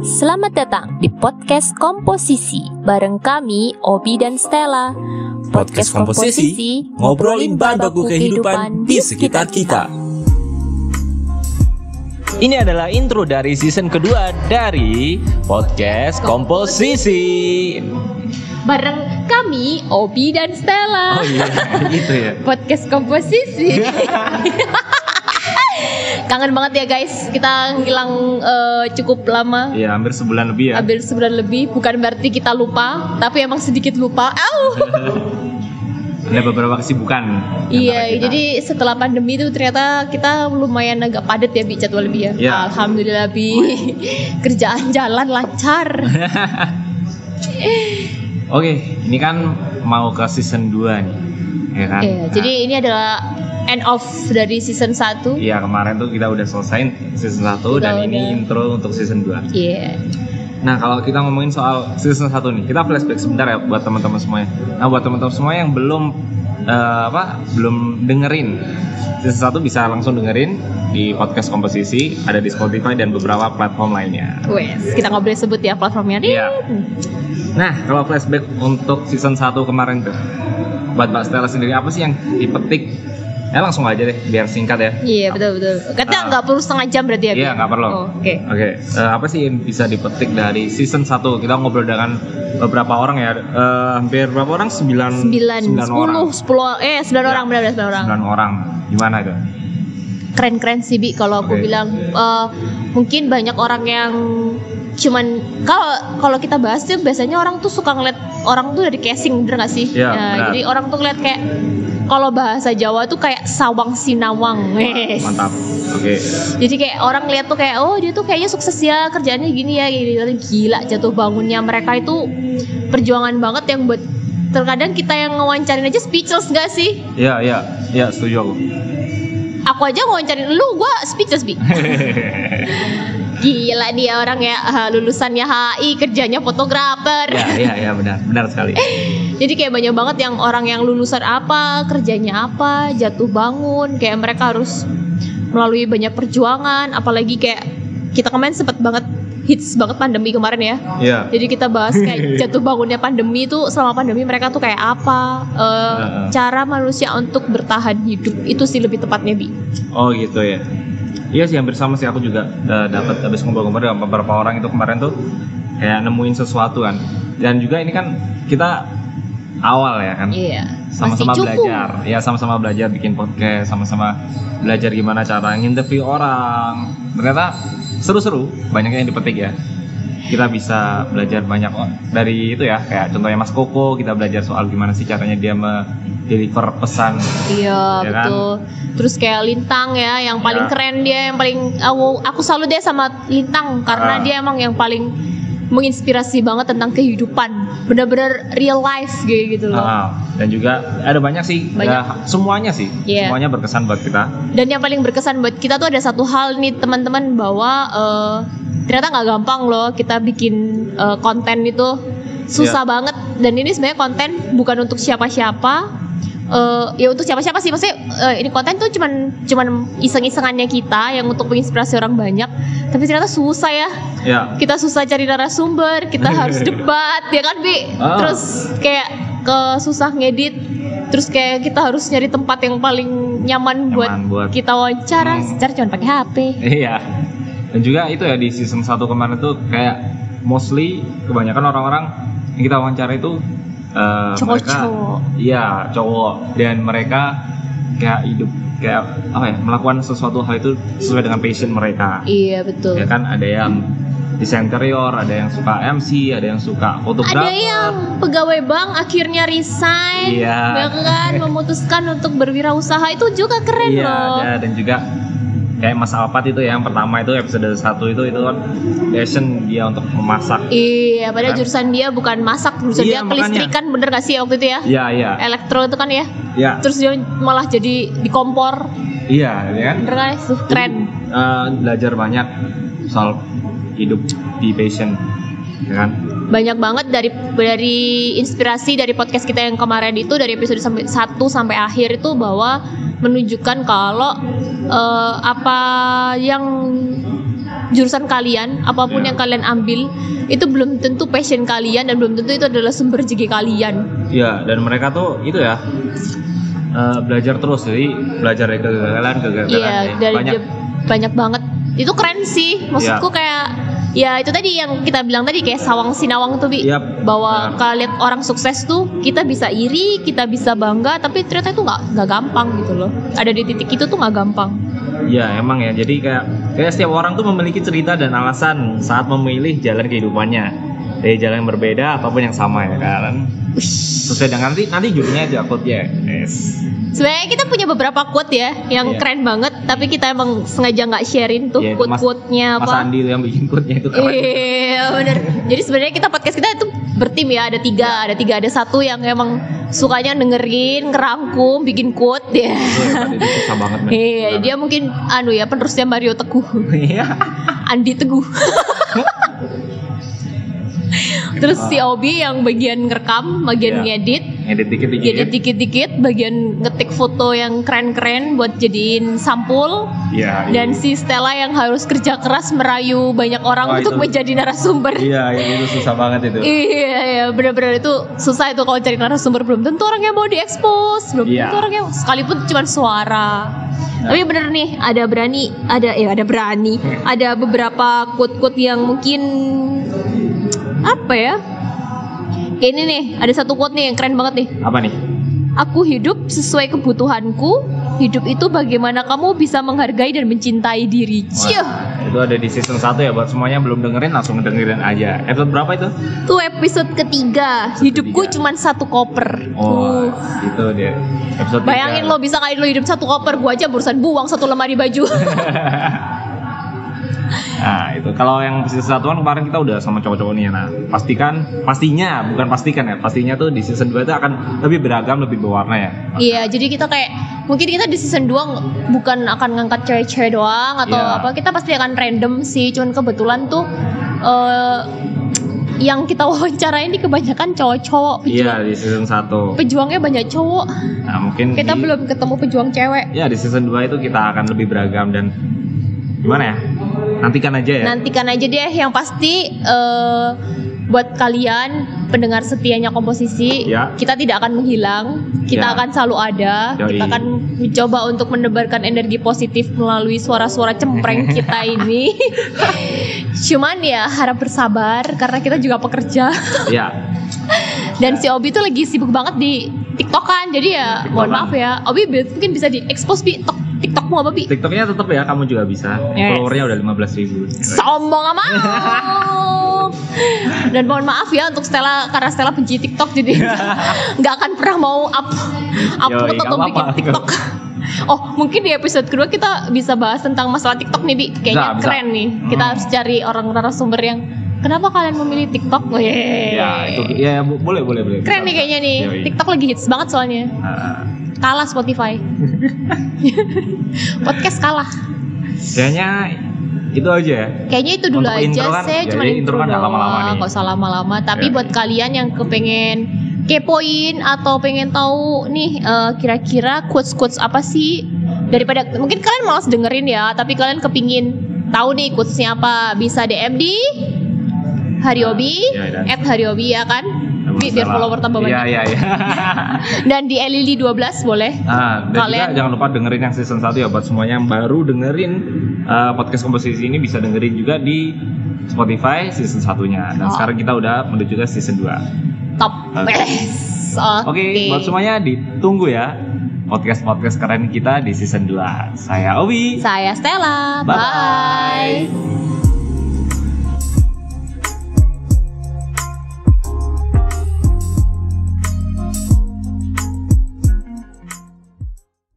Selamat datang di podcast Komposisi bareng kami Obi dan Stella. Podcast Komposisi, ngobrolin bahan baku kehidupan di sekitar kita. Ini adalah intro dari season kedua dari podcast Komposisi. Bareng kami Obi dan Stella. Oh iya, gitu ya. Podcast Komposisi. Kangen banget ya guys, kita ngilang eh, cukup lama. Iya, hampir sebulan lebih ya. Hampir sebulan lebih, bukan berarti kita lupa, tapi emang sedikit lupa. Au. Ada beberapa kesibukan. Iya, jadi setelah pandemi itu ternyata kita lumayan agak padat ya bi jadwal lebih ya. Iya. Alhamdulillah bi kerjaan jalan lancar. Oke, ini kan mau ke season 2 nih. Ya kan? Iya, Nah, jadi ini adalah end of dari season 1 Iya, kemarin tuh kita udah selesai season 1 Kita dan ini udah. intro untuk season 2. Iya. Nah, kalau kita ngomongin soal season 1 nih, kita flashback sebentar ya buat teman-teman semuanya. Nah, buat teman-teman semua yang belum eh, apa? belum dengerin season 1 bisa langsung dengerin di podcast komposisi, ada di Spotify dan beberapa platform lainnya. Wes, kita nggak boleh sebut ya platformnya nih. Iya. Nah, kalau flashback untuk season 1 kemarin tuh, buat Mbak Stella sendiri apa sih yang dipetik? Ya langsung aja deh, biar singkat ya. Iya betul betul. Katanya Ah. nggak perlu setengah jam berarti ya? Iya, nggak perlu. Oh, Oke. Oke, eh, apa sih yang bisa dipetik dari season 1? Kita ngobrol dengan beberapa orang ya. Eh, hampir berapa orang? 9 Sembilan, orang. sepuluh, sepuluh, eh sembilan Ya. orang benar benar sembilan orang. 9 orang. Gimana itu? keren-keren sih bi kalau aku Oke. bilang Eh, mungkin banyak orang yang cuman kalau kalau kita bahas tuh biasanya orang tuh suka ngeliat orang tuh dari casing bener gak sih Ya, benar. jadi orang tuh ngeliat kayak kalau bahasa Jawa tuh kayak sawang sinawang. Mantap. Oke. jadi kayak orang lihat tuh kayak oh dia tuh kayaknya sukses ya kerjaannya gini ya gini Tapi gila jatuh bangunnya mereka itu perjuangan banget yang buat terkadang kita yang ngewawancarin aja speechless gak sih Iya, iya. Iya, setuju aku. aku aja ngewawancarin lu gua speechless bi Gila dia orang ya ah, lulusannya HI kerjanya fotografer. Iya, iya, iya benar. Benar sekali. Jadi kayak banyak banget yang orang yang lulusan apa, kerjanya apa, jatuh bangun, kayak mereka harus melalui banyak perjuangan, apalagi kayak kita kemarin sempet banget hits banget pandemi kemarin ya. Iya. Jadi kita bahas kayak jatuh bangunnya pandemi itu selama pandemi mereka tuh kayak apa, eh, Heeh. cara manusia untuk bertahan hidup itu sih lebih tepatnya bi. Oh gitu ya. Iya sih hampir sama sih aku juga uh, dapat habis ngobrol-ngobrol dengan beberapa orang itu kemarin tuh kayak nemuin sesuatu kan. Dan juga ini kan kita awal ya kan. Iya. Sama-sama belajar. Ya sama-sama belajar bikin podcast, sama-sama belajar gimana cara nginterview orang. Ternyata seru-seru, banyak yang dipetik ya. Kita bisa belajar banyak dari itu ya, kayak contohnya Mas Koko, kita belajar soal gimana sih caranya dia me-deliver pesan Iya Ya kan? betul. Terus kayak Lintang ya, yang paling Ya. keren dia, yang paling aku aku selalu deh sama Lintang karena Ah. dia emang yang paling menginspirasi banget tentang kehidupan, bener-bener real life gitu, gitu loh. Ah, dan juga ada banyak sih, Banyak. ya, semuanya sih, Iya. semuanya berkesan buat kita. Dan yang paling berkesan buat kita tuh ada satu hal nih teman-teman bahwa eh, ternyata nggak gampang loh kita bikin eh, konten itu susah Iya. banget. Dan ini sebenarnya konten bukan untuk siapa-siapa. Eh, ya untuk siapa-siapa sih maksudnya eh, ini konten tuh cuman cuman iseng-isengannya kita yang untuk menginspirasi orang banyak. Tapi ternyata susah ya. Ya, Kita susah cari narasumber, kita harus debat ya kan Bi. Ah. Terus kayak ke susah ngedit. Terus kayak kita harus nyari tempat yang paling nyaman, buat, Nyaman buat- kita wawancara. Hmm. Secara cuma pakai HP. iya. Dan juga itu ya di season 1 kemarin tuh kayak mostly kebanyakan orang-orang yang kita wawancara itu eh, mereka, Cowok-cowok. iya cowok dan mereka kayak hidup kayak apa ya melakukan sesuatu hal itu sesuai dengan passion mereka. Iya betul. Ya kan ada yang desain interior, ada yang suka MC, ada yang suka fotografer. Ada yang pegawai bank akhirnya resign, Iya. ya kan, memutuskan untuk berwirausaha itu juga keren Iya, loh. ada dan juga kayak Mas Alpat itu ya, yang pertama itu episode 1 itu itu kan passion dia untuk memasak. Iya, padahal Kan? jurusan dia bukan masak, jurusan Iya, dia makanya. kelistrikan, bener gak sih waktu itu ya? Iya, iya. Elektro itu kan ya. Iya. Terus dia malah jadi di kompor, Iya, ya kan? bener kan? Tuh, keren. Eh, belajar banyak soal hidup di passion. Ya kan? Banyak banget dari dari inspirasi dari podcast kita yang kemarin itu dari episode sampai 1 sampai akhir itu bahwa menunjukkan kalau eh, apa yang jurusan kalian, apa pun Iya. yang kalian ambil, itu belum tentu passion kalian dan belum tentu itu adalah sumber rezeki kalian. Iya, dan mereka tuh itu ya eh, belajar terus jadi belajar dari kegagalan kegagalan Iya, ya. dari banyak banyak banget. Itu keren sih. Maksudku Iya. kayak ya itu tadi yang kita bilang tadi kayak sawang sinawang tuh bi. Iya, Bahwa benar. kalau lihat orang sukses tuh kita bisa iri, kita bisa bangga, tapi ternyata itu nggak nggak gampang gitu loh. Ada di titik itu tuh nggak gampang. Iya emang ya. Jadi kayak kayak setiap orang tuh memiliki cerita dan alasan saat memilih jalan kehidupannya dari jalan yang berbeda ataupun yang sama ya kan. Sesuai dengan nanti nanti judulnya aja quote-nya. Yes. Sebenarnya kita punya beberapa quote ya yang Iya. keren banget, tapi kita emang sengaja nggak sharein tuh Iya, itu Mas- quote-quote-nya Mas apa. Andi tuh yang bikin quote-nya itu keren. Iya bener. Jadi sebenarnya kita podcast kita itu bertim ya, ada tiga, ada tiga, ada satu yang emang sukanya dengerin, ngerangkum, bikin quote ya. Itu susah banget. Iya, dia mungkin anu ya penerusnya Mario Teguh, Iya. Andi Teguh. Terus si Obi yang bagian ngerekam, bagian Iya. ngedit, Edit dikit-dikit. ngedit dikit-dikit, bagian ngetik foto yang keren-keren buat jadiin sampul. Iya. iya. Dan si Stella yang harus kerja keras merayu banyak orang Wah, untuk itu- menjadi narasumber. Iya, iya, itu susah banget itu. Iya, iya, benar-benar itu susah itu kalau cari narasumber belum tentu orang yang mau diekspos, belum Iya. tentu orang yang sekalipun cuma suara. Tapi bener nih, ada berani, ada eh ada berani, ada beberapa quote-quote yang mungkin apa ya? Kayak ini nih, ada satu quote nih yang keren banget nih. Apa nih? Aku hidup sesuai kebutuhanku. Hidup itu bagaimana kamu bisa menghargai dan mencintai diri. Cia. Itu ada di season 1 ya buat semuanya belum dengerin langsung dengerin aja. Episode berapa itu? Itu episode ketiga. Hidupku ketiga. cuma satu koper. Oh, Tuh. itu dia. Episode Bayangin tiga. lo bisa kayak lo hidup satu koper, gua aja barusan buang satu lemari baju. Nah, itu kalau yang season 1 kan kemarin kita udah sama cowok-cowok nih ya. Nah, pastikan pastinya bukan pastikan ya. Pastinya tuh di season 2 itu akan lebih beragam, lebih berwarna ya. Iya, jadi kita kayak mungkin kita di season 2 ng- bukan akan ngangkat cewek-cewek doang atau Iya. apa, kita pasti akan random sih. Cuman kebetulan tuh eh yang kita wawancara ini kebanyakan cowok-cowok. Iya, di season 1. pejuangnya banyak cowok. Nah, mungkin Kita di- belum ketemu pejuang cewek. Ya, di season 2 itu kita akan lebih beragam dan gimana ya? Nantikan aja ya. Nantikan aja deh yang pasti eh, buat kalian pendengar setianya komposisi, Ya. kita tidak akan menghilang, kita Ya. akan selalu ada, Yoi. kita akan mencoba untuk menebarkan energi positif melalui suara-suara cempreng kita ini. Cuman ya harap bersabar karena kita juga pekerja Iya. dan si Obi tuh lagi sibuk banget di TikTokan, jadi ya TikTokan. mohon maaf ya, Obi mungkin bisa diekspos bi Tok- TikTokmu apa bi? TikToknya tetap ya, kamu juga bisa. Yes. Followernya udah 15 ribu. Sombong amat. Dan mohon maaf ya untuk Stella karena Stella benci TikTok jadi nggak akan pernah mau up upload Yoi, atau nggak bikin. TikTok. Oh mungkin di episode kedua kita bisa bahas tentang masalah TikTok nih Bi Kayaknya Bisa, bisa. keren nih Kita Hmm. harus cari orang narasumber yang Kenapa kalian memilih TikTok? Oh, Ya, itu ya bo- boleh boleh boleh. Keren nih kayaknya nih Yoi. TikTok lagi hits banget soalnya Nah, Kalah Spotify Podcast kalah kayaknya itu aja ya. Kayaknya itu dulu Untuk aja kan, saya ya, cuma intro, intro kan nggak lama-lama nih. nggak usah lama-lama. Tapi Ya. buat kalian yang kepengen kepoin atau pengen tahu nih eh, kira-kira quotes quotes apa sih daripada mungkin kalian malas dengerin ya, tapi kalian kepingin tahu nih quotesnya apa bisa DM di Hariobi, Ya, dan- at Hariobi ya kan? Bi, biar follower tambah Iya banyak. iya iya. Dan di Elili 12 boleh. Nah, dan Kalian- juga jangan lupa dengerin yang season 1 ya buat semuanya yang baru dengerin uh, podcast komposisi ini bisa dengerin juga di Spotify season satunya. Dan Oh. sekarang kita udah menuju ke season 2. Top. Oke. Yes. Oke, buat semuanya ditunggu ya podcast-podcast keren kita di season 2. Saya Owi. Saya Stella. Bye-bye. Bye.